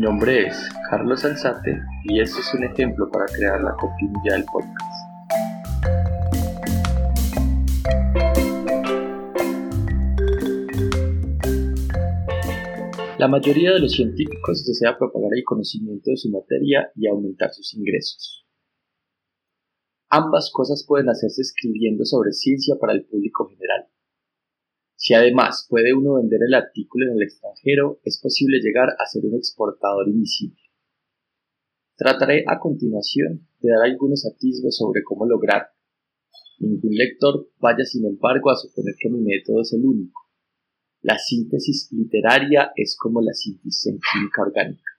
nombre es Carlos Alzate y este es un ejemplo para crear la cortinilla del podcast. La mayoría de los científicos desea propagar el conocimiento de su materia y aumentar sus ingresos. Ambas cosas pueden hacerse escribiendo sobre ciencia para el público general. Si además puede uno vender el artículo en el extranjero, es posible llegar a ser un exportador invisible. Trataré a continuación de dar algunos atisbos sobre cómo lograrlo. Ningún lector vaya sin embargo a suponer que mi método es el único. La síntesis literaria es como la síntesis en química orgánica.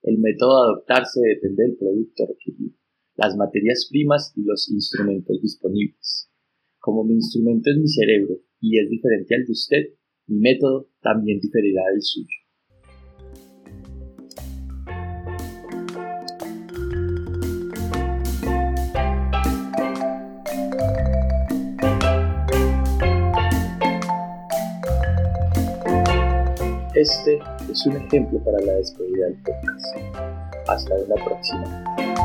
El método a adoptarse depende del producto requerido, las materias primas y los instrumentos disponibles. Como mi instrumento es mi cerebro y es diferente al de usted, mi método también diferirá del suyo. Este es un ejemplo para la despedida del podcast. Hasta la próxima.